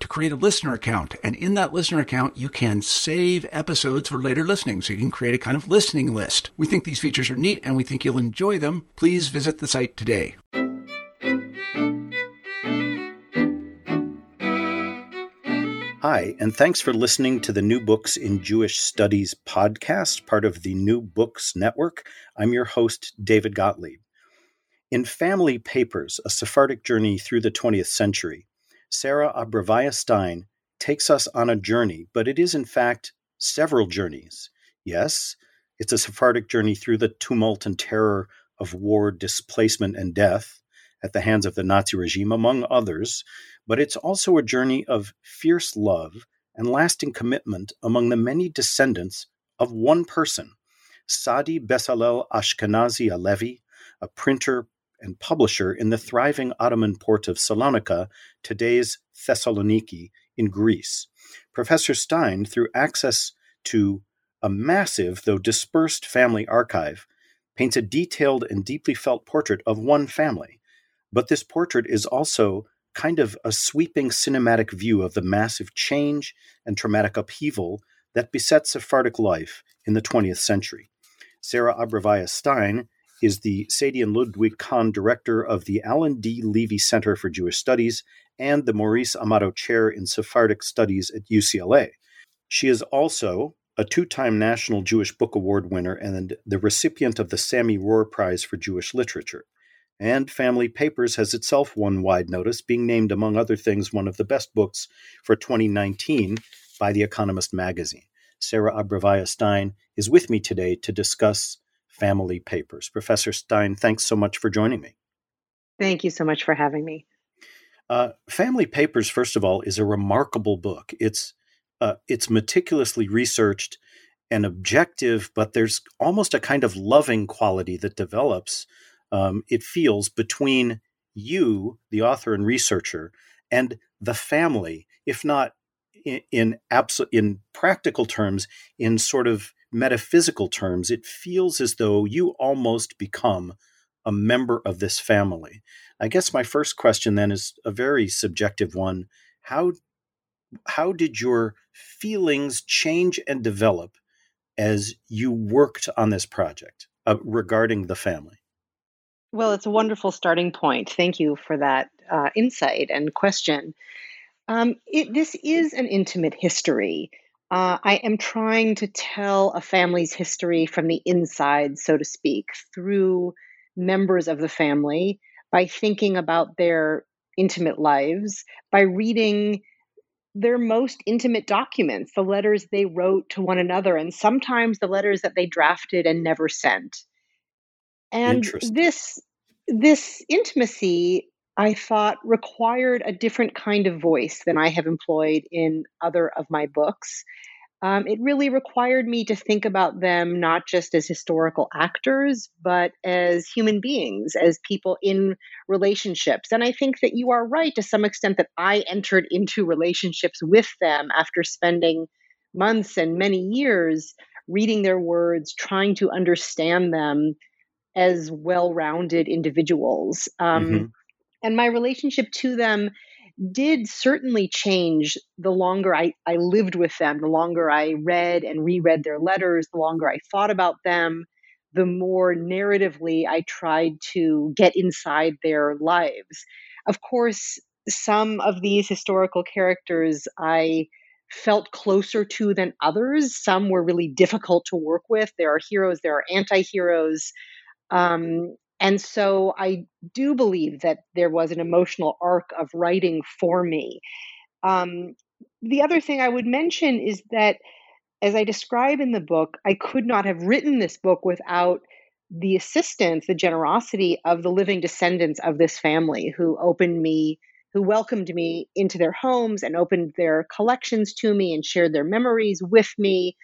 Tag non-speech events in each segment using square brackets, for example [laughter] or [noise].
to create a listener account. And in that listener account, you can save episodes for later listening. So you can create a kind of listening list. We think these features are neat and we think you'll enjoy them. Please visit the site today. Hi, and thanks for listening to the New Books in Jewish Studies podcast, part of the New Books Network. I'm your host, David Gottlieb. In Family Papers, a Sephardic journey through the 20th century, Sarah Abrevaya Stein takes us on a journey, but it is in fact several journeys. Yes, it's a Sephardic journey through the tumult and terror of war, displacement, and death at the hands of the Nazi regime, among others, but it's also a journey of fierce love and lasting commitment among the many descendants of one person, Sadi Besalel Ashkenazi Alevi, a printer, and publisher in the thriving Ottoman port of Salonika, today's Thessaloniki, in Greece. Professor Stein, through access to a massive, though dispersed family archive, paints a detailed and deeply felt portrait of one family. But this portrait is also kind of a sweeping cinematic view of the massive change and traumatic upheaval that besets Sephardic life in the 20th century. Sarah Abrevaya Stein is the Sadie and Ludwig Kahn Director of the Alan D. Leve Center for Jewish Studies and the Maurice Amato Chair in Sephardic Studies at UCLA. She is also a two time National Jewish Book Award winner and the recipient of the Sami Rohr Prize for Jewish Literature. And Family Papers has itself won wide notice, being named, among other things, one of the best books for 2019 by The Economist magazine. Sarah Abrevaya Stein is with me today to discuss family papers. Professor Stein, thanks so much for joining me. Thank you so much for having me. Uh, family Papers, first of all, is a remarkable book. It's uh, it's meticulously researched and objective, but there's almost a kind of loving quality that develops. Um, it feels between you, the author and researcher, and the family, if not in in, abso- in practical terms, in sort of metaphysical terms, it feels as though you almost become a member of this family. I guess my first question then is a very subjective one. How how did your feelings change and develop as you worked on this project uh, regarding the family? Well, it's a wonderful starting point. Thank you for that uh, insight and question. Um, it, this is an intimate history. Uh, I am trying to tell a family's history from the inside, so to speak, through members of the family by thinking about their intimate lives, by reading their most intimate documents, the letters they wrote to one another, and sometimes the letters that they drafted and never sent. And this this intimacy I thought required a different kind of voice than I have employed in other of my books. Um, it really required me to think about them not just as historical actors, but as human beings, as people in relationships. And I think that you are right to some extent that I entered into relationships with them after spending months and many years reading their words, trying to understand them, as well rounded individuals. Um, mm-hmm. And my relationship to them did certainly change the longer I, I lived with them, the longer I read and reread their letters, the longer I thought about them, the more narratively I tried to get inside their lives. Of course, some of these historical characters I felt closer to than others. Some were really difficult to work with. There are heroes, there are anti heroes. Um, and so I do believe that there was an emotional arc of writing for me. Um, the other thing I would mention is that, as I describe in the book, I could not have written this book without the assistance, the generosity of the living descendants of this family who opened me, who welcomed me into their homes and opened their collections to me and shared their memories with me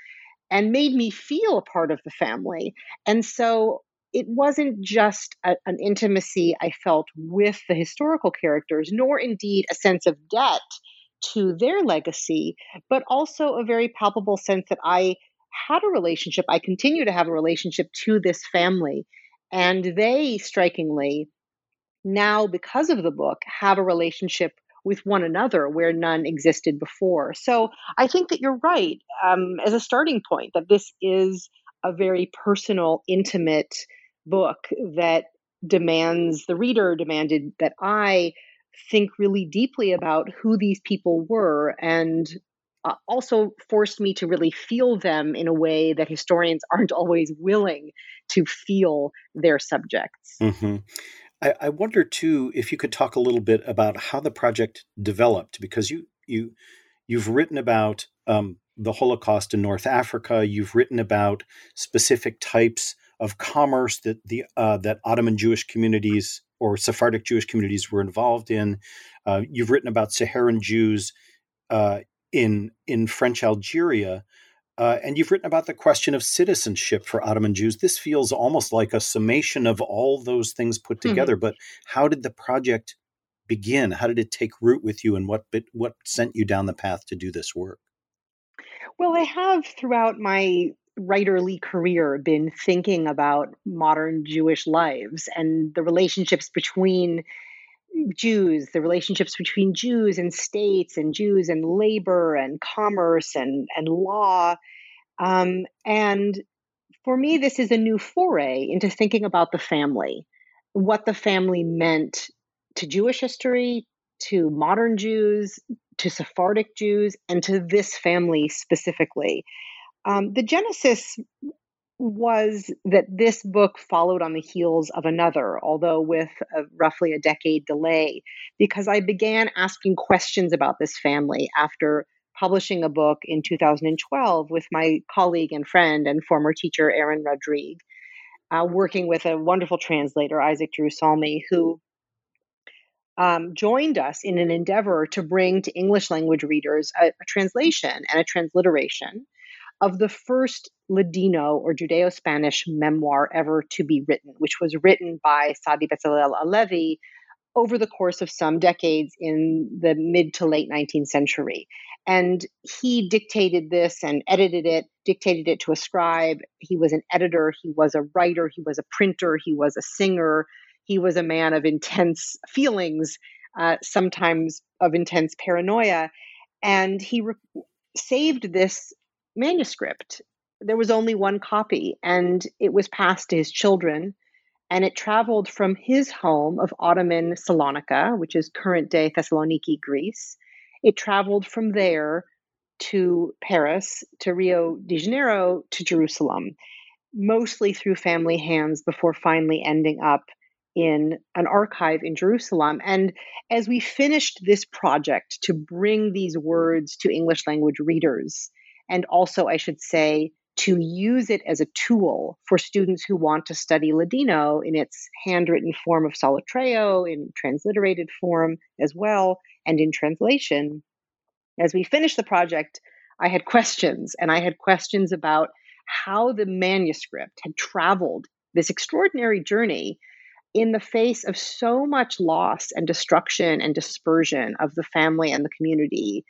and made me feel a part of the family. And so it wasn't just a, an intimacy I felt with the historical characters, nor indeed a sense of debt to their legacy, but also a very palpable sense that I had a relationship, I continue to have a relationship to this family. And they, strikingly, now, because of the book, have a relationship with one another where none existed before. So I think that you're right um, as a starting point that this is a very personal, intimate book that demands the reader demanded that I think really deeply about who these people were and uh, also forced me to really feel them in a way that historians aren't always willing to feel their subjects. Mm-hmm. I, I wonder too if you could talk a little bit about how the project developed, because you you you've written about um, the Holocaust in North Africa. You've written about specific types of commerce that the uh, that Ottoman Jewish communities or Sephardic Jewish communities were involved in. Uh, you've written about Saharan Jews uh, in in French Algeria, uh, and you've written about the question of citizenship for Ottoman Jews. This feels almost like a summation of all those things put mm-hmm. together. Mm-hmm. But how did the project begin? How did it take root with you, and what what sent you down the path to do this work? Well, I have throughout my writerly career been thinking about modern Jewish lives and the relationships between Jews, the relationships between Jews and states and Jews and labor and commerce and, and law. Um, and for me, this is a new foray into thinking about the family, what the family meant to Jewish history, to modern Jews, to Sephardic Jews, and to this family specifically. Um, the genesis was that this book followed on the heels of another, although with a, roughly a decade delay, because I began asking questions about this family after publishing a book in 2012 with my colleague and friend and former teacher, Aron Rodrigue, uh, working with a wonderful translator, Isaac Jerusalmi, who um, joined us in an endeavor to bring to English language readers a, a translation and a transliteration of the first Ladino or Judeo Spanish memoir ever to be written, which was written by Sadi Bezalel Alevi over the course of some decades in the mid to late 19th century. And he dictated this and edited it, dictated it to a scribe. He was an editor, he was a writer, he was a printer, he was a singer, he was a man of intense feelings, uh, sometimes of intense paranoia. And he re- saved this manuscript. There was only one copy, and it was passed to his children. And it traveled from his home of Ottoman Salonika, which is current day Thessaloniki, Greece. It traveled from there to Paris, to Rio de Janeiro, to Jerusalem, mostly through family hands before finally ending up in an archive in Jerusalem. And as we finished this project to bring these words to English language readers, and also, I should say, to use it as a tool for students who want to study Ladino in its handwritten form of Solitreo, in transliterated form as well, and in translation. As we finished the project, I had questions, and I had questions about how the manuscript had traveled this extraordinary journey in the face of so much loss and destruction and dispersion of the family and the community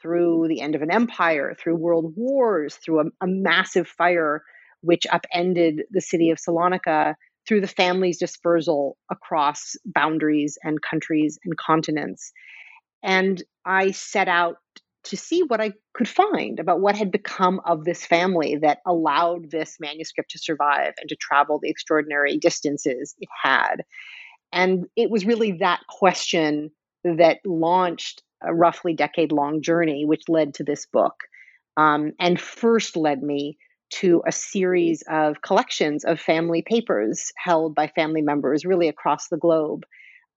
through the end of an empire, through world wars, through a, a massive fire which upended the city of Salonika through the family's dispersal across boundaries and countries and continents. And I set out to see what I could find about what had become of this family that allowed this manuscript to survive and to travel the extraordinary distances it had. And it was really that question that launched a roughly decade long journey, which led to this book, um, and first led me to a series of collections of family papers held by family members really across the globe,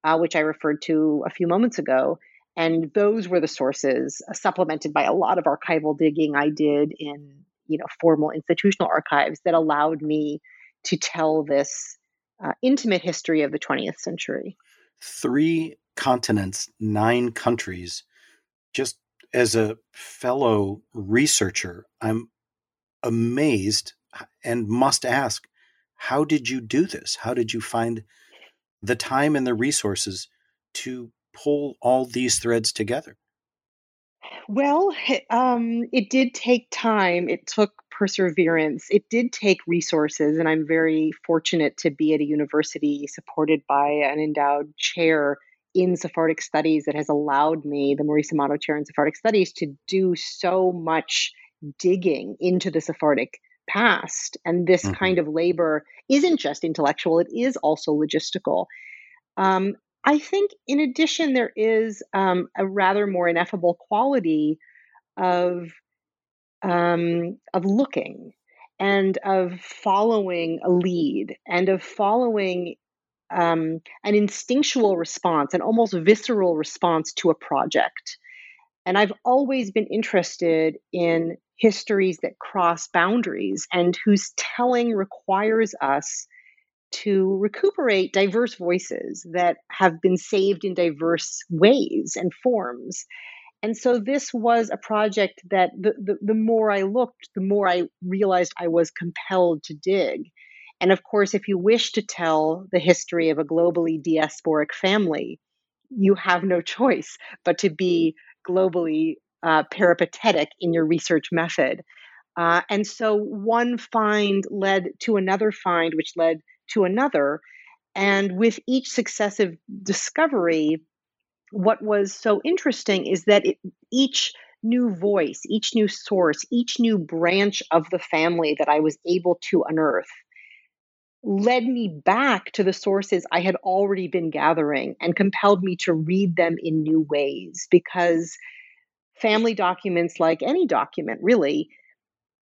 uh, which I referred to a few moments ago. And those were the sources, uh, supplemented by a lot of archival digging I did in you know formal institutional archives that allowed me to tell this uh, intimate history of the 20th century. Three continents, nine countries. Just as a fellow researcher, I'm amazed and must ask how did you do this? How did you find the time and the resources to pull all these threads together? Well, um, it did take time. It took perseverance. It did take resources, and I'm very fortunate to be at a university supported by an endowed chair in Sephardic studies that has allowed me, the Maurice Amato Chair in Sephardic Studies, to do so much digging into the Sephardic past. And this mm-hmm. kind of labor isn't just intellectual, it is also logistical. Um, I think, in addition, there is um, a rather more ineffable quality of um, of looking and of following a lead and of following um, an instinctual response, an almost visceral response to a project. And I've always been interested in histories that cross boundaries and whose telling requires us to recuperate diverse voices that have been saved in diverse ways and forms. And so this was a project that the, the, the, more I looked, the more I realized I was compelled to dig. And of course, if you wish to tell the history of a globally diasporic family, you have no choice but to be globally uh, peripatetic in your research method. Uh, and so one find led to another find, which led to another. And with each successive discovery, what was so interesting is that it, each new voice, each new source, each new branch of the family that I was able to unearth led me back to the sources I had already been gathering and compelled me to read them in new ways because family documents, like any document, really,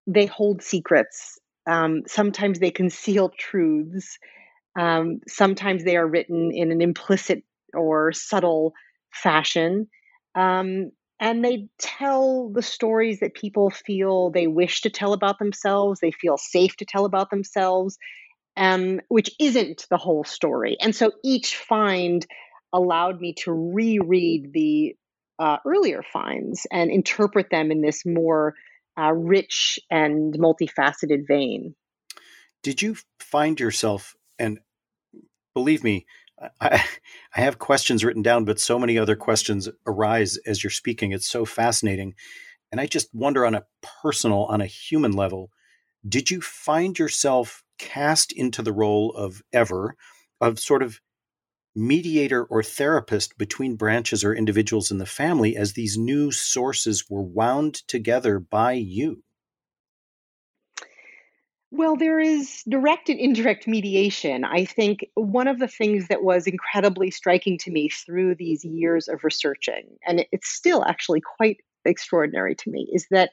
they hold secrets. Um, sometimes they conceal truths. Um, sometimes they are written in an implicit or subtle fashion. Um, and they tell the stories that people feel they wish to tell about themselves, they feel safe to tell about themselves, um, which isn't the whole story. And so each find allowed me to reread the uh, earlier finds and interpret them in this more uh, rich and multifaceted vein. Did you find yourself, and believe me, I, I have questions written down, but so many other questions arise as you're speaking. It's so fascinating. And I just wonder on a personal, on a human level, did you find yourself cast into the role of ever, of sort of mediator or therapist between branches or individuals in the family as these new sources were wound together by you? Well, there is direct and indirect mediation. I think one of the things that was incredibly striking to me through these years of researching, and it's still actually quite extraordinary to me, is that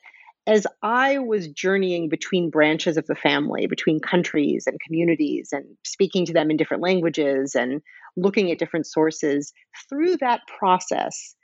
as I was journeying between branches of the family, between countries and communities, and speaking to them in different languages and looking at different sources, through that process,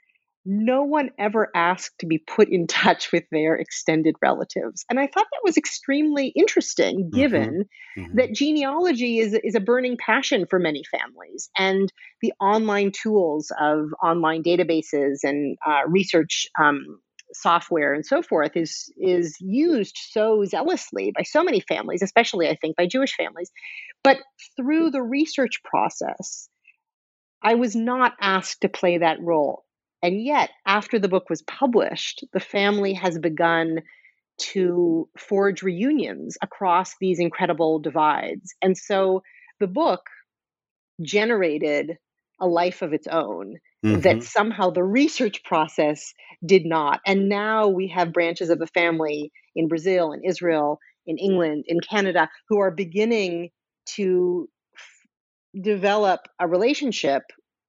no one ever asked to be put in [laughs] touch with their extended relatives. And I thought that was extremely interesting, mm-hmm. given mm-hmm. Mm-hmm. that genealogy is, is a burning passion for many families. And the online tools of online databases and uh, research um, software and so forth is is used so zealously by so many families especially i think by jewish families. But through the research process i was not asked to play that role. And yet after the book was published the family has begun to forge reunions across these incredible divides. And so the book generated a life of its own Mm-hmm. that somehow the research process did not. And now we have branches of the family in Brazil, in Israel, in England, in Canada, who are beginning to f- develop a relationship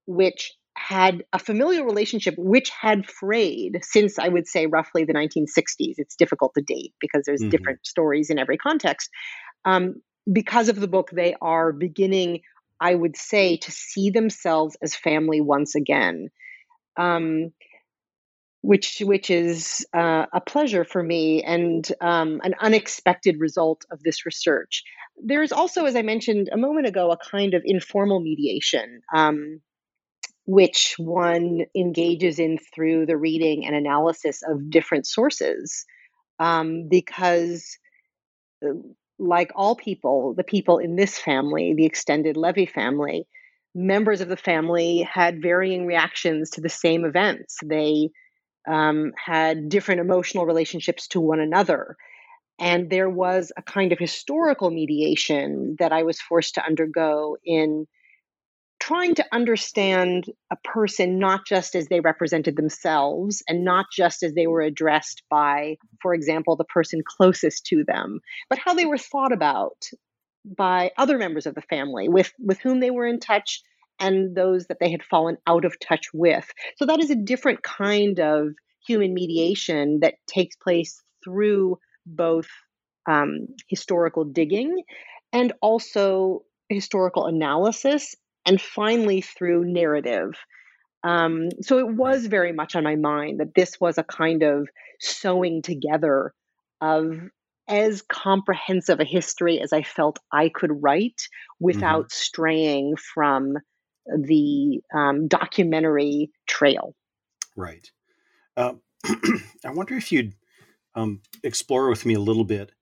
which had a familial relationship which had frayed since I would say roughly the 1960s. It's difficult to date because there's Mhm. different stories in every context. Um, because of the book, they are beginning, I would say, to see themselves as family once again. Um, which which is uh, a pleasure for me and um, an unexpected result of this research. There is also, as I mentioned a moment ago, a kind of informal mediation, um, which one engages in through the reading and analysis of different sources, um, because. Like all people, the people in this family, the extended Levy family, members of the family had varying reactions to the same events. They um, had different emotional relationships to one another. And there was a kind of historical mediation that I was forced to undergo in trying to understand a person not just as they represented themselves and not just as they were addressed by, for example, the person closest to them, but how they were thought about by other members of the family with, with whom they were in touch and those that they had fallen out of touch with. So that is a different kind of human mediation that takes place through both um, historical digging and also historical analysis, and finally through narrative. Um, so it was very much on my mind that this was a kind of sewing together of as comprehensive a history as I felt I could write without straying from the um, documentary trail. Right. Uh, [clears throat] I wonder if you'd um, explore with me a little bit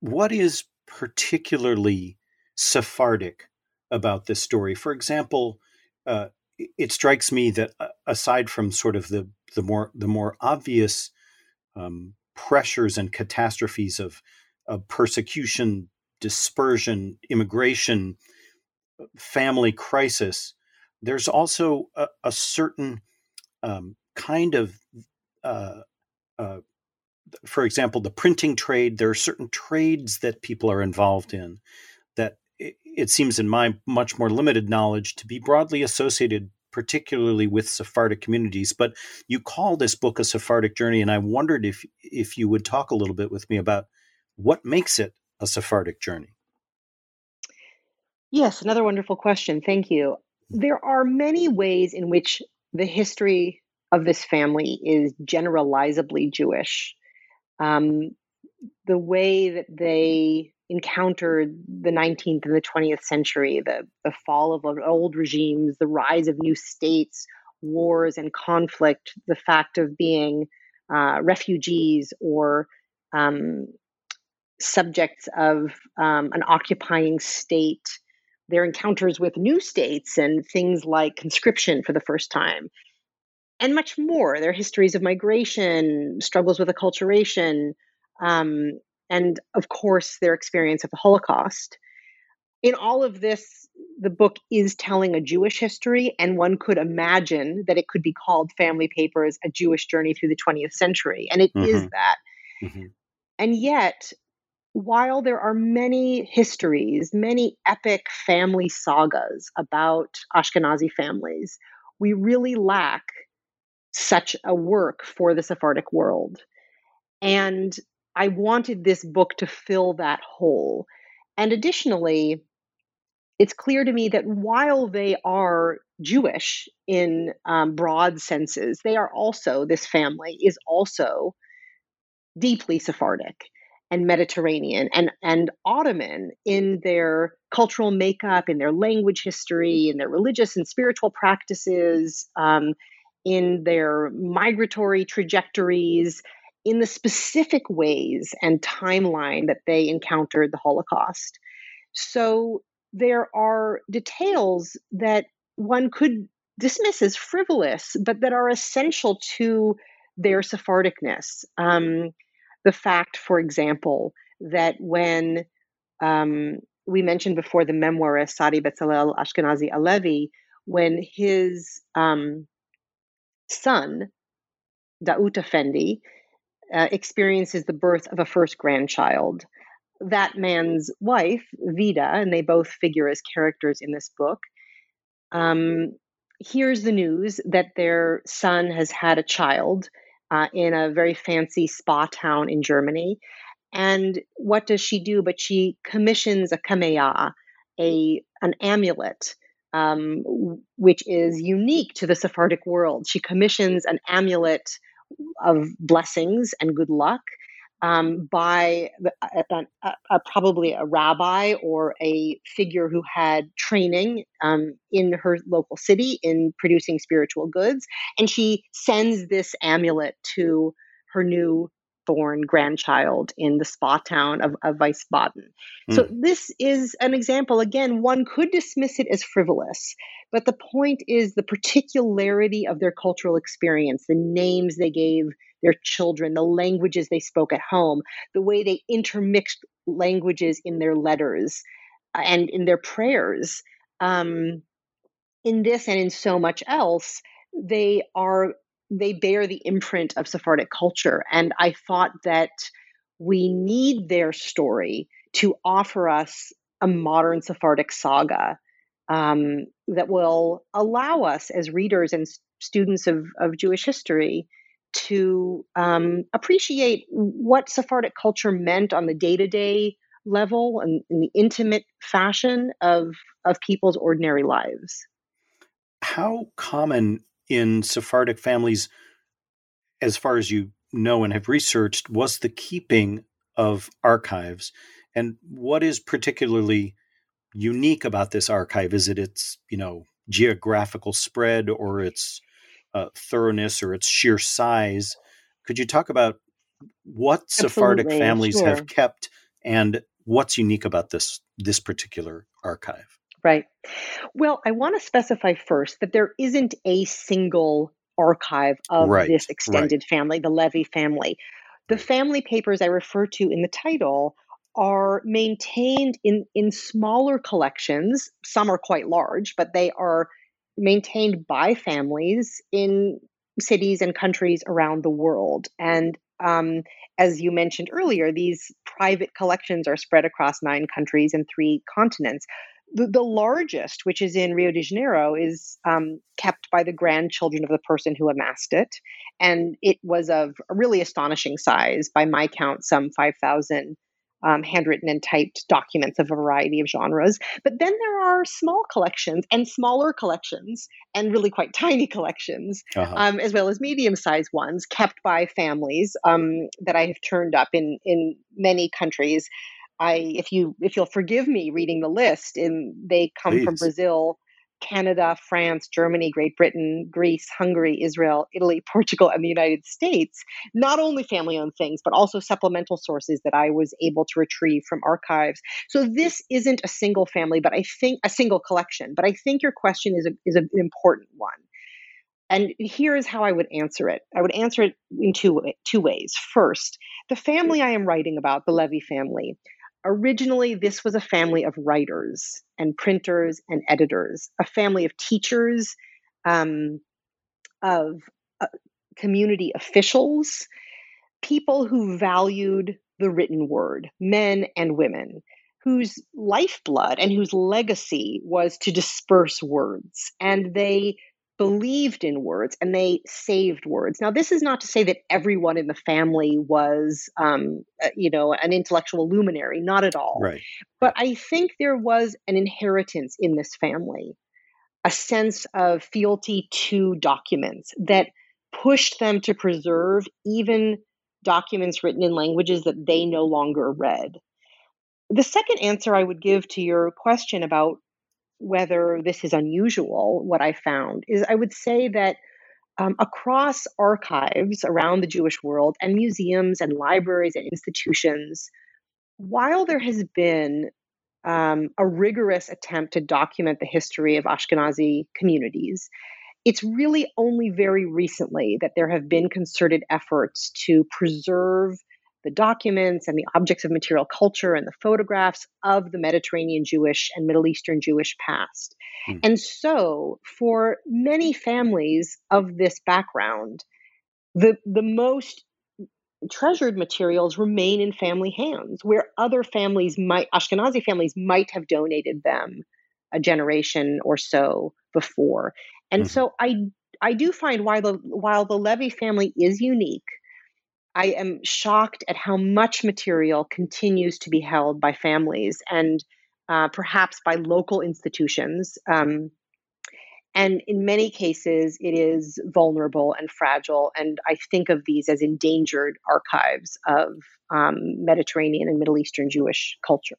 what is particularly Sephardic about this story. For example, uh, it- strikes me that uh, aside from sort of the the more the more obvious um, pressures and catastrophes of of persecution, dispersion, immigration, family crisis, there's also a, a certain um, kind of uh, uh, for example, the printing trade, there are certain trades that people are involved in it, seems, in my much more limited knowledge, to be broadly associated, particularly with Sephardic communities. But you call this book a Sephardic journey, and I wondered if if you would talk a little bit with me about what makes it a Sephardic journey. Yes, another wonderful question. Thank you. There are many ways in which the history of this family is generalizably Jewish. Um, the way that they encountered the 19th and the 20th century, the, the fall of old regimes, the rise of new states, wars and conflict, the fact of being uh, refugees or um, subjects of um, an occupying state, their encounters with new states and things like conscription for the first time, and much more. Their histories of migration, struggles with acculturation, um, and of course, their experience of the Holocaust. In all of this, the book is telling a Jewish history, and one could imagine that it could be called Family Papers A Jewish Journey Through the 20th Century. And it is Mhm. that. Mhm. And yet, while there are many histories, many epic family sagas about Ashkenazi families, we really lack such a work for the Sephardic world. And I wanted this book to fill that hole. And additionally, it's clear to me that while they are Jewish in um, broad senses, they are also, this family is also deeply Sephardic and Mediterranean and, and Ottoman in their cultural makeup, in their language history, in their religious and spiritual practices, um, in their migratory trajectories, in the specific ways and timeline that they encountered the Holocaust. So there are details that one could dismiss as frivolous, but that are essential to their Sephardicness. Um, the fact, for example, that when um, we mentioned before the memoirist Sadi Betzalel Ashkenazi Alevi, when his um, son, Daout Effendi, uh, experiences the birth of a first grandchild. That man's wife, Vida, and they both figure as characters in this book, um, hears the news that their son has had a child uh, in a very fancy spa town in Germany. And what does she do? But she commissions a kameya, a an amulet, um, which is unique to the Sephardic world. She commissions an amulet of blessings and good luck um, by a, a, a, probably a rabbi or a figure who had training um, in her local city in producing spiritual goods. And she sends this amulet to her new born grandchild in the spa town of, of Wiesbaden. Mm. So this is an example. Again, one could dismiss it as frivolous, but the point is the particularity of their cultural experience, the names they gave their children, the languages they spoke at home, the way they intermixed languages in their letters uh, and in their prayers. Um, in this and in so much else, they are they bear the imprint of Sephardic culture. And I thought that we need their story to offer us a modern Sephardic saga um, that will allow us as readers and students of, of Jewish history to um, appreciate what Sephardic culture meant on the day to day level and in the intimate fashion of, of people's ordinary lives. How common in Sephardic families, as far as you know and have researched, was the keeping of archives? And what is particularly unique about this archive? Is it its, you know, geographical spread or its uh, thoroughness or its sheer size? Could you talk about what Sephardic Absolutely, families sure. have kept and what's unique about this this particular archive? Right. Well, I want to specify first that there isn't a single archive of right, this extended right. family, the Levy family. The family papers I refer to in the title are maintained in, in smaller collections. Some are quite large, but they are maintained by families in cities and countries around the world. And um, as you mentioned earlier, these private collections are spread across nine countries and three continents the, the largest, which is in Rio de Janeiro, is um, kept by the grandchildren of the person who amassed it. And it was of a really astonishing size, by my count, some 5,000 um, handwritten and typed documents of a variety of genres. But then there are small collections and smaller collections and really quite [laughs] tiny collections, uh-huh. um, as well as medium sized ones kept by families um, that I have turned up in, in many countries. I if you if you'll forgive me reading the list, and they come Please. from Brazil, Canada, France, Germany, Great Britain, Greece, Hungary, Israel, Italy, [laughs] Portugal, and the United States. Not only family owned things, but also supplemental sources that I was able to retrieve from archives. So this isn't a single family, but I think a single collection. But I think your question is a, is an important one. And here is how I would answer it. I would answer it in two, two ways. First, the family I am writing about, the Levy family, Originally, this was a family of writers and printers and editors, a family of teachers, um, of uh, community officials, people who valued the written word, men and women, whose lifeblood and whose legacy was to disperse words. And they believed in words and they saved words. Now, this is not to say that everyone in the family was, um, uh, you know, an intellectual luminary, not at all. Right. But I think there was an inheritance in this family, a sense of fealty to documents that pushed them to preserve even documents written in languages that they no longer read. The second answer I would give to your question about whether this is unusual, what I found is I would say that um, across archives around the Jewish world and museums and libraries and institutions, while there has been um, a rigorous attempt to document the history of Ashkenazi communities, it's really only very recently that there have been concerted efforts to preserve the documents and the objects of material culture and the photographs of the Mediterranean Jewish and Middle Eastern Jewish past. Mm. And so, for many families of this background, the, the most treasured materials remain in family hands, where other families might, Ashkenazi families might have donated them a generation or so before. And mm-hmm. so I I do find while the while the Levy family is unique, I am shocked at how much material continues to be held by families and uh, perhaps by local institutions. Um, and in many cases, it is vulnerable and fragile. And I think of these as endangered archives of um, Mediterranean and Middle Eastern Jewish culture.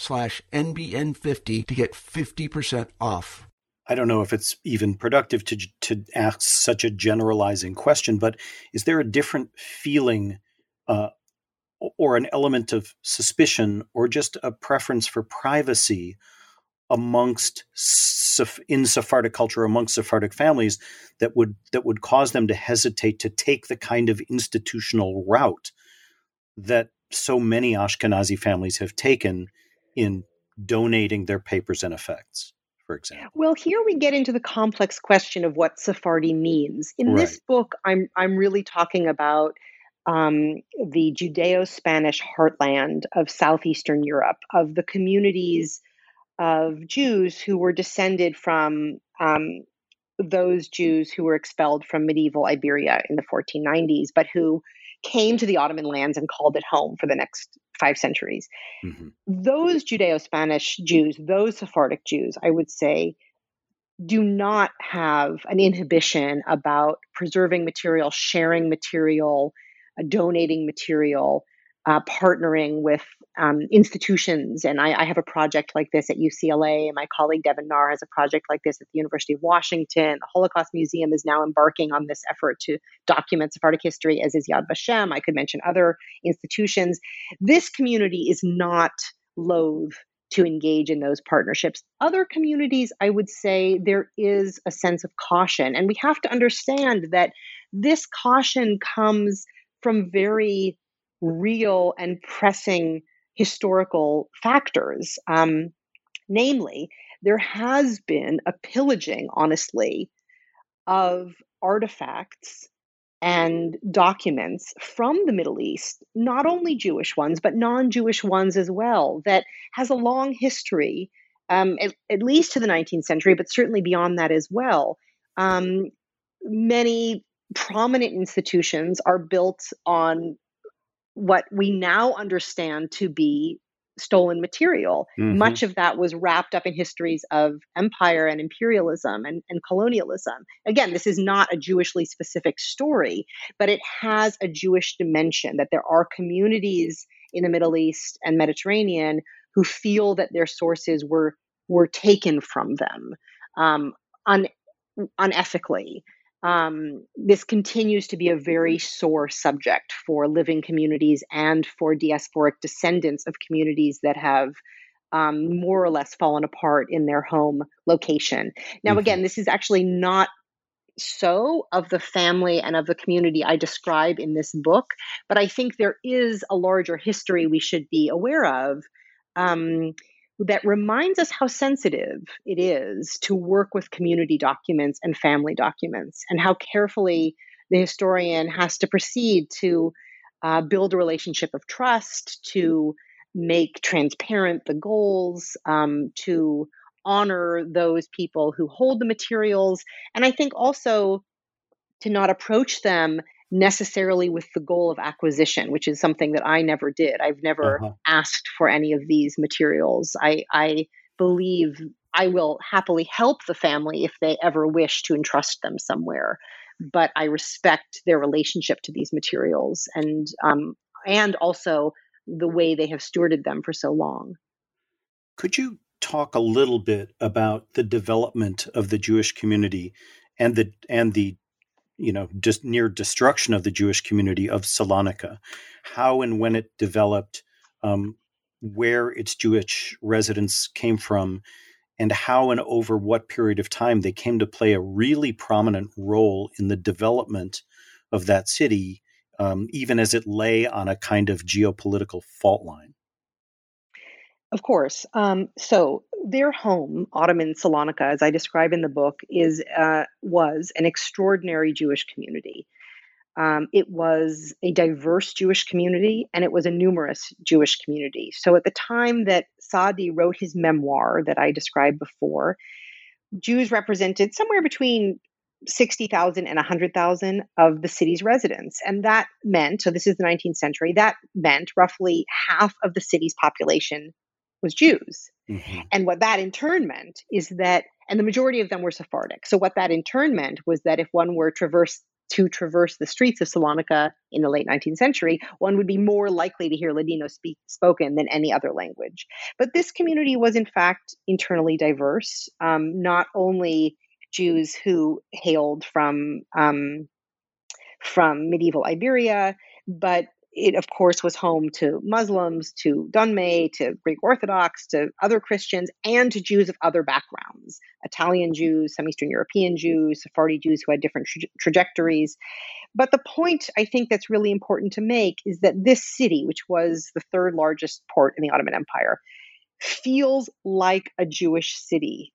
slash NBN50 to get 50% off. I don't know if it's even productive to, to ask such a generalizing question, but is there a different feeling uh, or an element of suspicion or just a preference for privacy amongst in Sephardic culture amongst Sephardic families that would that would cause them to hesitate to take the kind of institutional route that so many Ashkenazi families have taken in donating their papers and effects, for example? Well, here we get into the complex question of what Sephardi means. In right. this book, I'm I'm really talking about um, the Judeo-Spanish heartland of southeastern Europe, of the communities of Jews who were descended from um, those Jews who were expelled from medieval Iberia in the 1490s, but who came to the Ottoman lands and called it home for the next five centuries. Mm-hmm. Those Judeo Spanish Jews, those Sephardic Jews, I would say, do not have an inhibition about preserving material, sharing material, uh, donating material, uh, partnering with um, institutions. And I, I, have a project like this at UCLA, my colleague Devin Naar has a project like this at the University of Washington. The Holocaust Museum is now embarking on this effort to document Sephardic history, as is Yad Vashem. I could mention other institutions. This community is not loath to engage in those partnerships. Other communities, I would say, there is a sense of caution. And we have to understand that this caution comes from very real and pressing historical factors. Um, namely, there has been a pillaging, honestly, of artifacts and documents from the Middle East, not only Jewish ones, but non Jewish ones as well, that has a long history, um, at, at, least to the 19th century, but certainly beyond that as well. Um, many prominent institutions are built on what we now understand to be stolen material. Mm-hmm. Much of that was wrapped up in histories of empire and imperialism and, and colonialism. Again, this is not a Jewishly specific story, but it has a Jewish dimension that there are communities in the Middle East and Mediterranean who feel that their sources were were taken from them um, un, unethically um, this continues to be a very sore subject for living communities and for diasporic descendants of communities that have um, more or less fallen apart in their home location. Now, mm-hmm. again, this is actually not so of the family and of the community I describe in this book, but I think there is a larger history we should be aware of. Um, that reminds us how sensitive it is to work with community documents and family documents, and how carefully the historian has to proceed to uh, build a relationship of trust, to make transparent the goals, um, to honor those people who hold the materials, and I think also to not approach them necessarily with the goal of acquisition, which is something that I never did. I've never uh-huh. asked for any of these materials. I, I believe I will happily help the family if they ever wish to entrust them somewhere. But I respect their relationship to these materials and um, and also the way they have stewarded them for so long. Could you talk a little bit about the development of the Jewish community and the and the you know just near destruction of the Jewish community of Salonika, how and when it developed, um, where its Jewish residents came from, and how and over what period of time they came to play a really prominent role in the development of that city, um, even as it lay on a kind of geopolitical fault line. Of course. Um, so their home, Ottoman Salonika, as I describe in the book, is uh, was an extraordinary Jewish community. Um, it was a diverse Jewish community and it was a numerous Jewish community. So at the time that Saadi wrote his memoir that I described before, Jews represented somewhere between 60,000 and 100,000 of the city's residents. And that meant, so this is the 19th century, that meant roughly half of the city's population was Jews. Mm-hmm. And what that in turn meant is that, and the majority of them were Sephardic. So what that in turn meant was that if one were traverse to traverse the streets of Salonika in the late 19th century, one would be more likely to hear Ladino speak, spoken than any other language. But this community was, in fact, internally diverse. Um, not only Jews who hailed from um, from medieval Iberia, but it, of course, was home to Muslims, to Dönme, to Greek Orthodox, to other Christians, and to Jews of other backgrounds Italian Jews, some Eastern European Jews, Sephardi Jews who had different tra- trajectories. But the point I think that's really important to make is that this city, which was the third largest port in the Ottoman Empire, feels like a Jewish city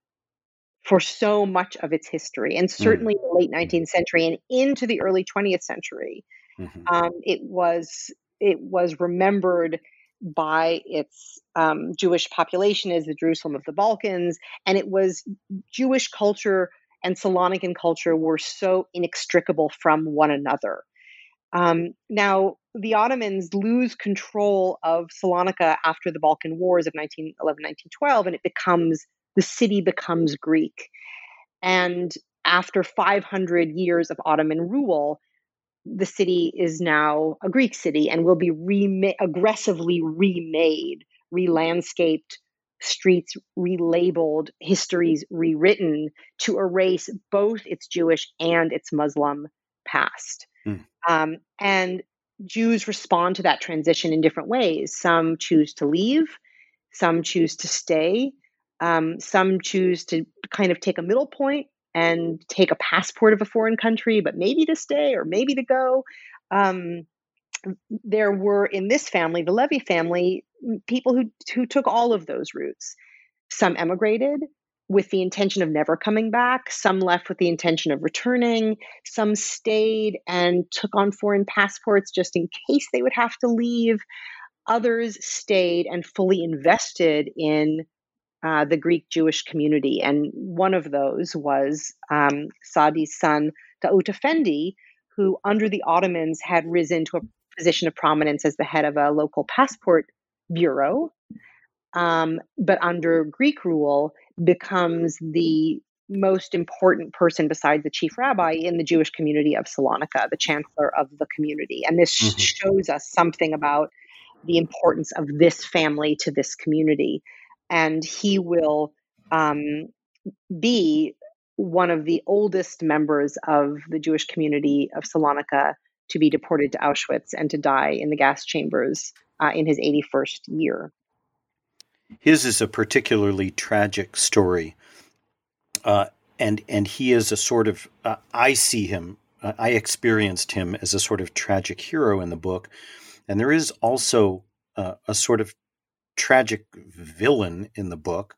for so much of its history, and hmm. certainly mm. the late 19th century and into the early 20th century. Mm-hmm. Um, it was it was remembered by its um, Jewish population as the Jerusalem of the Balkans, and it was Jewish culture and Salonican culture were so inextricable from one another. Um, now, the Ottomans lose control of Salonika after the Balkan Wars of 1911 1912, and it becomes the city becomes Greek. And after 500 years of Ottoman rule, the city is now a Greek city and will be rema- aggressively remade, re-landscaped, streets relabeled, histories rewritten to erase both its Jewish and its Muslim past. Mm. Um, and Jews respond to that transition in different ways. Some choose to leave, some choose to stay, um, some choose to kind of take a middle point and take a passport of a foreign country, but maybe to stay or maybe to go. Um, there were in this family, the Levy family, people who who took all of those routes. Some emigrated with the intention of never coming back. Some left with the intention of returning. Some stayed and took on foreign passports just in case they would have to leave. Others stayed and fully invested in uh, the Greek Jewish community. And one of those was um, Saadi's son, Daout Effendi, who under the Ottomans had risen to a position of prominence as the head of a local passport bureau. Um, but under Greek rule, becomes the most important person besides the chief rabbi in the Jewish community of Salonika, the chancellor of the community. And this mm-hmm. shows us something about the importance of this family to this community and he will um, be one of the oldest members of the Jewish community of Salonika to be deported to Auschwitz and to die in the gas chambers uh, in his 81st year. His is a particularly tragic story. Uh, and and he is a sort of uh, I see him uh, I experienced him as a sort of tragic hero in the book, and there is also uh, a sort of tragic villain in the book.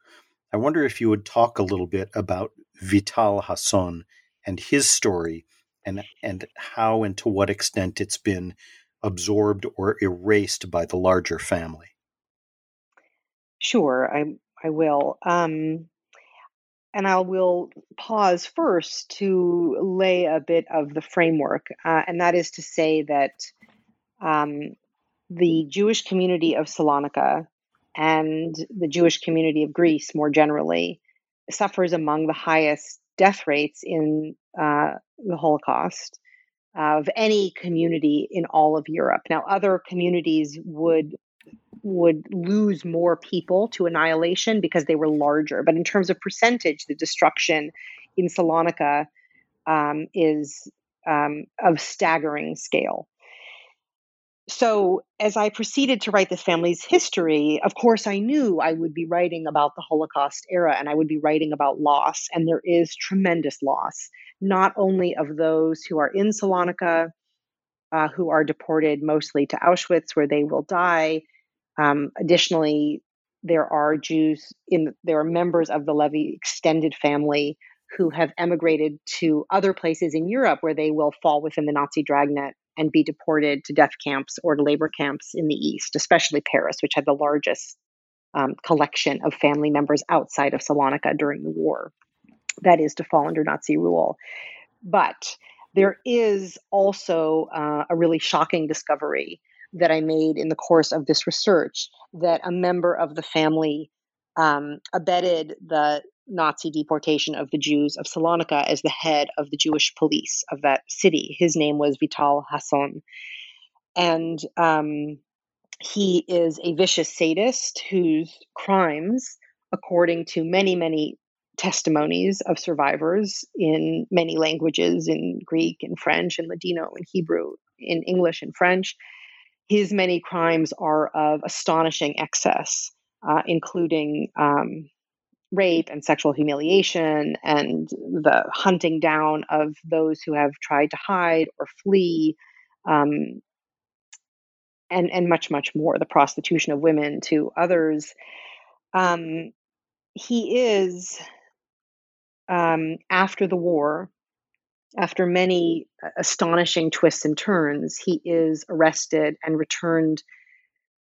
I wonder if you would talk a little bit about Vital Hasson and his story and and how and to what extent it's been absorbed or erased by the larger family. Sure, I I will. Um, and I will pause first to lay a bit of the framework, uh, and that is to say that um, the Jewish community of Salonika and the Jewish community of Greece more generally suffers among the highest death rates in uh, the Holocaust of any community in all of Europe. Now, other communities would would lose more people to annihilation because they were larger, but in terms of percentage, the destruction in Salonika um, is um, of staggering scale so as I proceeded to write this family's history, of course, I knew I would be writing about the Holocaust era and I would be writing about loss. And there is tremendous loss, not only of those who are in Salonika, uh, who are deported mostly to Auschwitz, where they will die. Um, additionally, there are Jews in there are members of the Levy extended family who have emigrated to other places in Europe where they will fall within the Nazi dragnet and be deported to death camps or to labor camps in the East, especially Paris, which had the largest um, collection of family members outside of Salonika during the war. That is to fall under Nazi rule. But there is also uh, a really shocking discovery that I made in the course of this research that a member of the family um, abetted the Nazi deportation of the Jews of Salonika as the head of the Jewish police of that city. His name was Vital Hasson. And um, he is a vicious sadist whose crimes, according to many, many testimonies of survivors in many languages in Greek and French and Ladino and Hebrew, in English and French, his many crimes are of astonishing excess, uh, including um, rape and sexual humiliation and the hunting down of those who have tried to hide or flee um, and and much much more the prostitution of women to others. Um, he is um, after the war after many astonishing twists and turns he is arrested and returned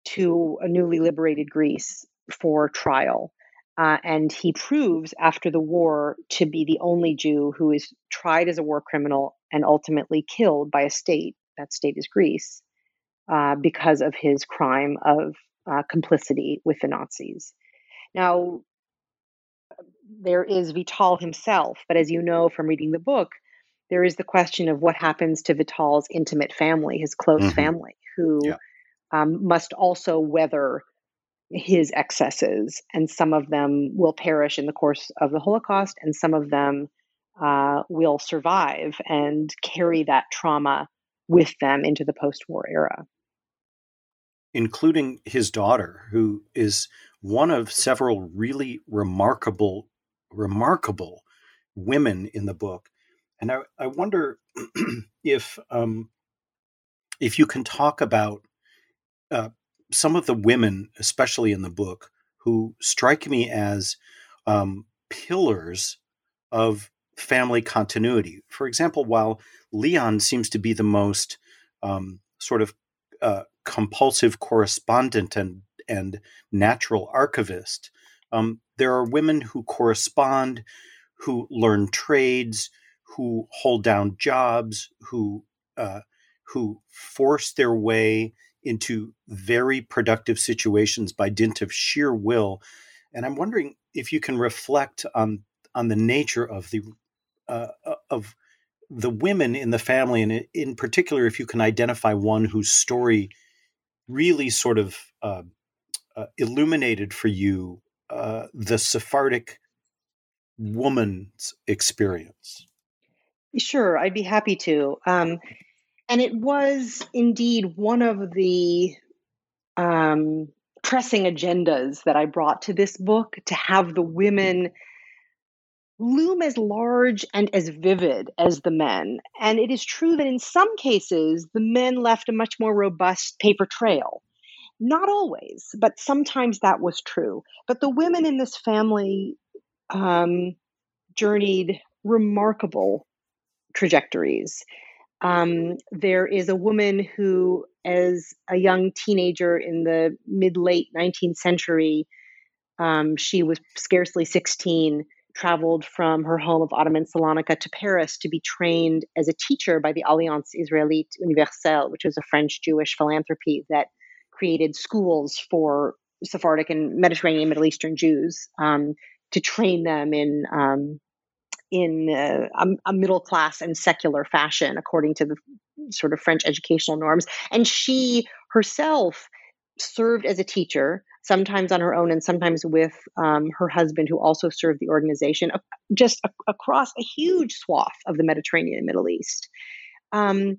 to a newly liberated greece for trial uh, and he proves after the war to be the only Jew who is tried as a war criminal and ultimately killed by a state. That state is Greece uh, because of his crime of uh, complicity with the Nazis. Now, there is Vital himself, but as you know from reading the book, there is the question of what happens to Vital's intimate family, his close mm-hmm. family, who yeah. um, must also weather his excesses, and some of them will perish in the course of the Holocaust, and some of them uh, will survive and carry that trauma with them into the post war era. Including his daughter, who is one of several really remarkable, remarkable women in the book. And I, I wonder [clears throat] if um, if you can talk about uh, some of the women, especially in the book, who strike me as um, pillars of family continuity. For example, while Leon seems to be the most um, sort of uh, compulsive correspondent and and natural archivist, um, there are women who correspond, who learn trades, who hold down jobs, who uh, who force their way into very productive situations by dint of sheer will. And I'm wondering if you can reflect on on the nature of the uh, uh, of the women in the family, and in particular, if you can identify one whose story really sort of uh, uh, illuminated for you uh, the Sephardic woman's experience. Sure, I'd be happy to. Um, and it was indeed one of the um, pressing agendas that I brought to this book to have the women loom as large and as vivid as the men. And it is true that in some cases, the men left a much more robust paper trail. Not always, but sometimes that was true. But the women in this family um, journeyed remarkable trajectories. Um, there is a woman who, as a young teenager in the mid late 19th century, Um, she was scarcely 16, traveled from her home of Ottoman Salonika to Paris to be trained as a teacher by the Alliance Israélite Universelle, which was a French Jewish philanthropy that created schools for Sephardic and Mediterranean Middle Eastern Jews um, to train them in um, in a, a, middle class and secular fashion according to the sort of French educational norms. And she herself served as a teacher, sometimes on her own and sometimes with um, her husband, who also served the organization, uh, just a, across a huge swath of the Mediterranean and Middle East. Um,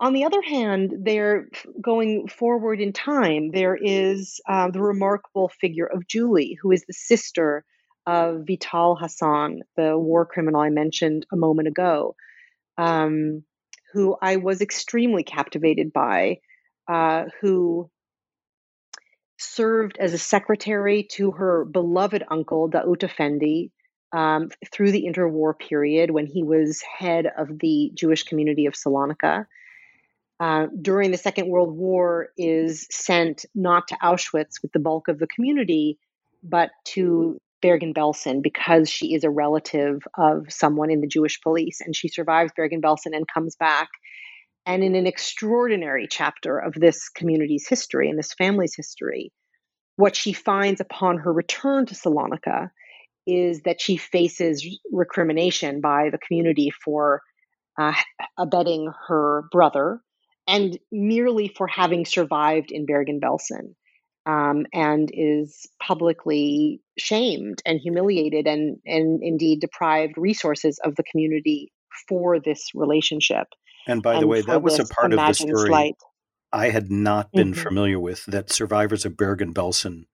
on the other hand, they're going forward in time. There is uh, the remarkable figure of Julie, who is the sister of Vital Hasson, the war criminal I mentioned a moment ago, um, who I was extremely captivated by, uh, who served as a secretary to her beloved uncle, Daout Effendi, um, through the interwar period when he was head of the Jewish community of Salonika. Uh, during the Second World War, is sent not to Auschwitz with the bulk of the community, but to Bergen-Belsen because she is a relative of someone in the Jewish police, and she survives Bergen-Belsen and comes back. And in an extraordinary chapter of this community's history and this family's history, what she finds upon her return to Salonika is that she faces recrimination by the community for uh, abetting her brother and merely for having survived in Bergen Belsen. Um, and is publicly shamed and humiliated and, and indeed deprived resources of the community for this relationship. And by the way, that was a part of the story slight. I had not been mm-hmm. familiar with that survivors of Bergen Belsen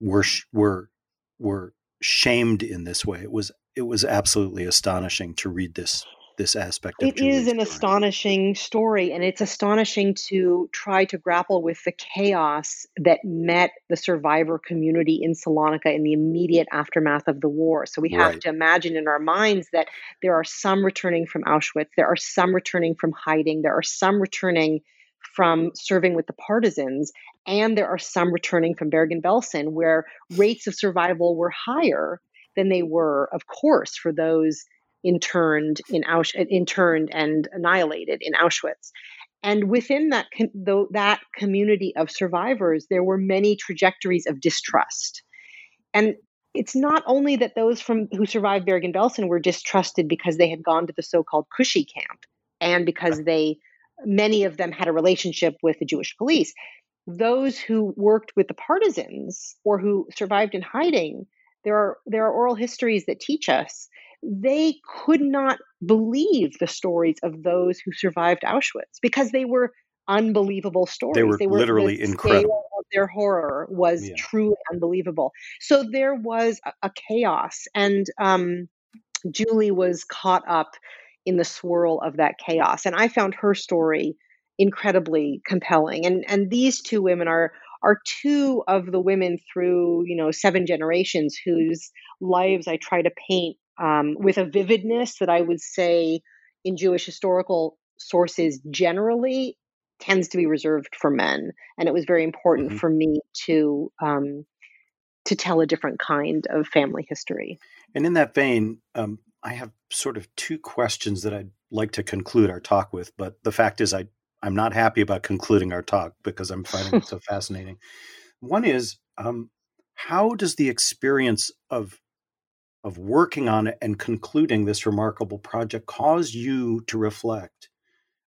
were were were shamed in this way. It was it was absolutely astonishing to read this this aspect It is an story. astonishing story and it's astonishing to try to grapple with the chaos that met the survivor community in salonika in the immediate aftermath of the war so we have right. to imagine in our minds that there are some returning from auschwitz there are some returning from hiding there are some returning from serving with the partisans and there are some returning from bergen-belsen where rates of survival were higher than they were of course for those interned in Ausch- uh, interned and annihilated in Auschwitz. And within that though that community of survivors, there were many trajectories of distrust. And it's not only that those from who survived Bergen-Belsen were distrusted because they had gone to the so-called Cushy camp and because they many of them had a relationship with the Jewish police. Those who worked with the partisans or who survived in hiding, there are there are oral histories that teach us they could not believe the stories of those who survived Auschwitz because they were unbelievable stories. They were, they were literally the incredible. Their horror was yeah. truly unbelievable. So there was a, a chaos, and um, Julie was caught up in the swirl of that chaos. And I found her story incredibly compelling. And and these two women are are two of the women through you know seven generations whose lives I try to paint um, with a vividness that I would say in Jewish historical sources generally tends to be reserved for men. And it was very important mm-hmm. for me to um, to tell a different kind of family history. And in that vein, um, I have sort of two questions that I'd like to conclude our talk with. But the fact is, I I'm not happy about concluding our talk because I'm finding it [laughs] so fascinating. One is, um, how does the experience of of working on it and concluding this remarkable project caused you to reflect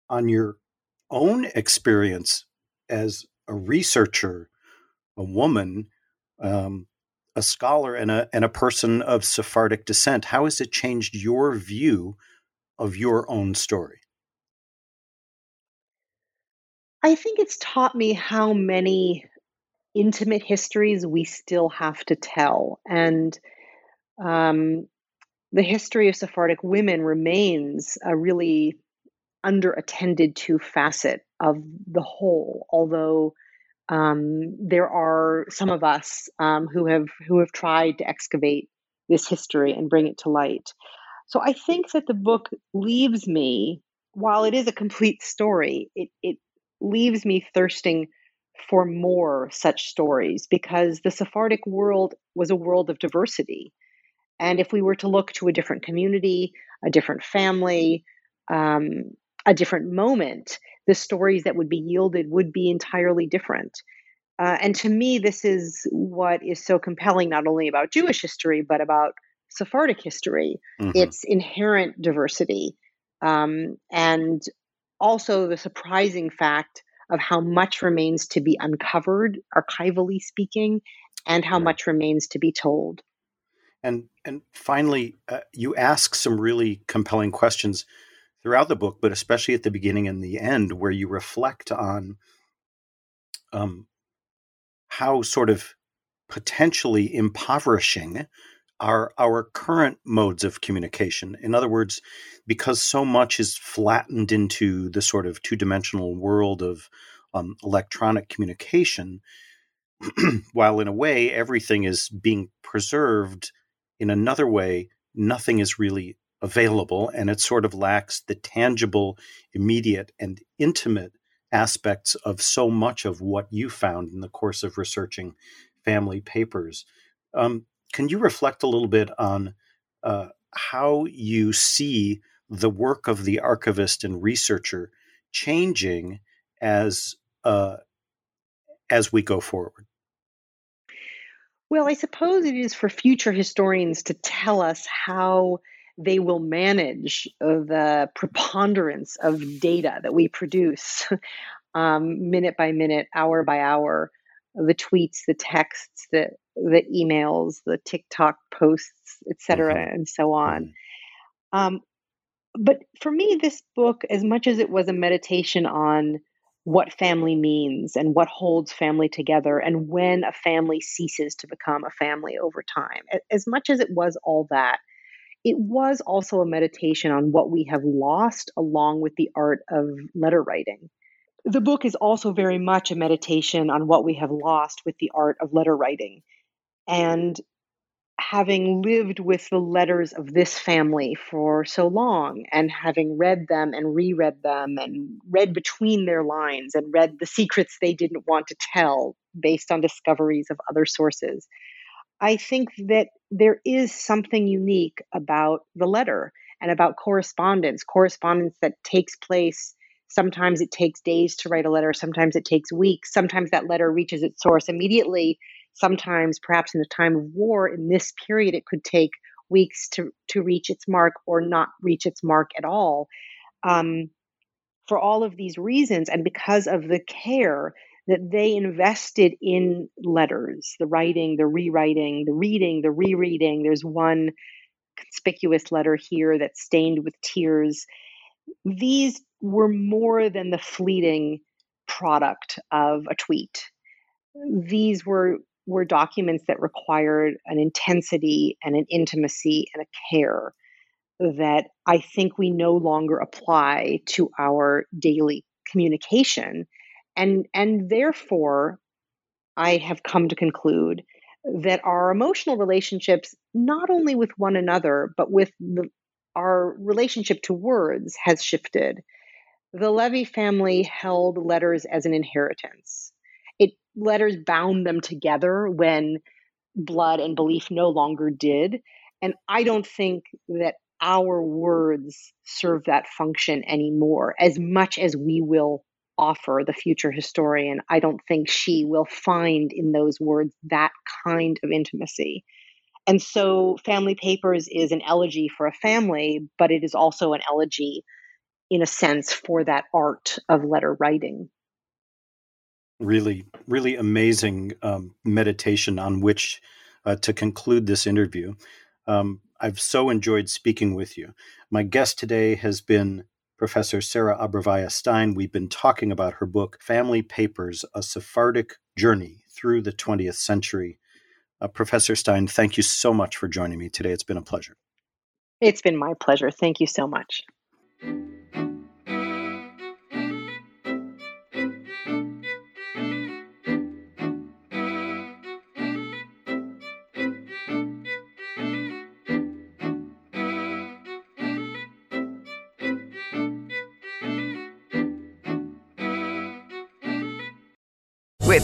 on your own experience as a researcher, a woman, um, a scholar, and a, and a person of Sephardic descent? How has it changed your view of your own story? I think it's taught me how many intimate histories we still have to tell. And um, the history of Sephardic women remains a really underattended to facet of the whole, although um, there are some of us um, who have who have tried to excavate this history and bring it to light. So I think that the book leaves me, while it is a complete story, it, it leaves me thirsting for more such stories because the Sephardic world was a world of diversity. And if we were to look to a different community, a different family, um, a different moment, the stories that would be yielded would be entirely different. Uh, and to me, this is what is so compelling, not only about Jewish history, but about Sephardic history. Mm-hmm. Its inherent diversity. Um, and also the surprising fact of how much remains to be uncovered, archivally speaking, and how much remains to be told. And and finally, uh, you ask some really compelling questions throughout the book, but especially at the beginning and the end, where you reflect on um, how sort of potentially impoverishing are our current modes of communication. In other words, because so much is flattened into the sort of two dimensional world of um, electronic communication, [clears throat] while in a way everything is being preserved, in another way, nothing is really available and it sort of lacks the tangible, immediate, and intimate aspects of so much of what you found in the course of researching family papers. Um, can you reflect a little bit on uh, how you see the work of the archivist and researcher changing as uh, as we go forward? Well, I suppose it is for future historians to tell us how they will manage the preponderance of data that we produce [laughs] um, minute by minute, hour by hour, the tweets, the texts, the the emails, the TikTok posts, etc., mm-hmm. and so on. Mm-hmm. Um, but for me, this book, as much as it was a meditation on what family means and what holds family together and when a family ceases to become a family over time, as much as it was all that, it was also a meditation on what we have lost along with the art of letter writing. The book is also very much a meditation on what we have lost with the art of letter writing. And having lived with the letters of this family for so long and having read them and reread them and read between their lines and read the secrets they didn't want to tell based on discoveries of other sources, I think that there is something unique about the letter and about correspondence, correspondence that takes place. Sometimes it takes days to write a letter, sometimes it takes weeks, sometimes that letter reaches its source immediately. Sometimes, perhaps in a time of war, in this period, it could take weeks to, to reach its mark or not reach its mark at all. Um, for all of these reasons, and because of the care that they invested in letters, the writing, the rewriting, the reading, the rereading. There's one conspicuous letter here that's stained with tears. These were more than the fleeting product of a tweet. These were were documents that required an intensity and an intimacy and a care that I think we no longer apply to our daily communication. And and therefore i have come to conclude that our emotional relationships not only with one another but with the, our relationship to words has shifted. The levy family held letters as an inheritance. it letters bound them together when blood and belief no longer did and i don't think that our words serve that function anymore as much as we will offer the future historian, I don't think she will find in those words that kind of intimacy. And so, Family Papers is an elegy for a family, but it is also an elegy, in a sense, for that art of letter writing. Really, really amazing um, meditation on which uh, to conclude this interview. Um, I've so enjoyed speaking with you. My guest today has been Professor Sarah Abrevaya Stein. We've been talking about her book, Family Papers A Sephardic Journey Through the 20th Century. Uh, Professor Stein, thank you so much for joining me today. It's been a pleasure. It's been my pleasure. Thank you so much.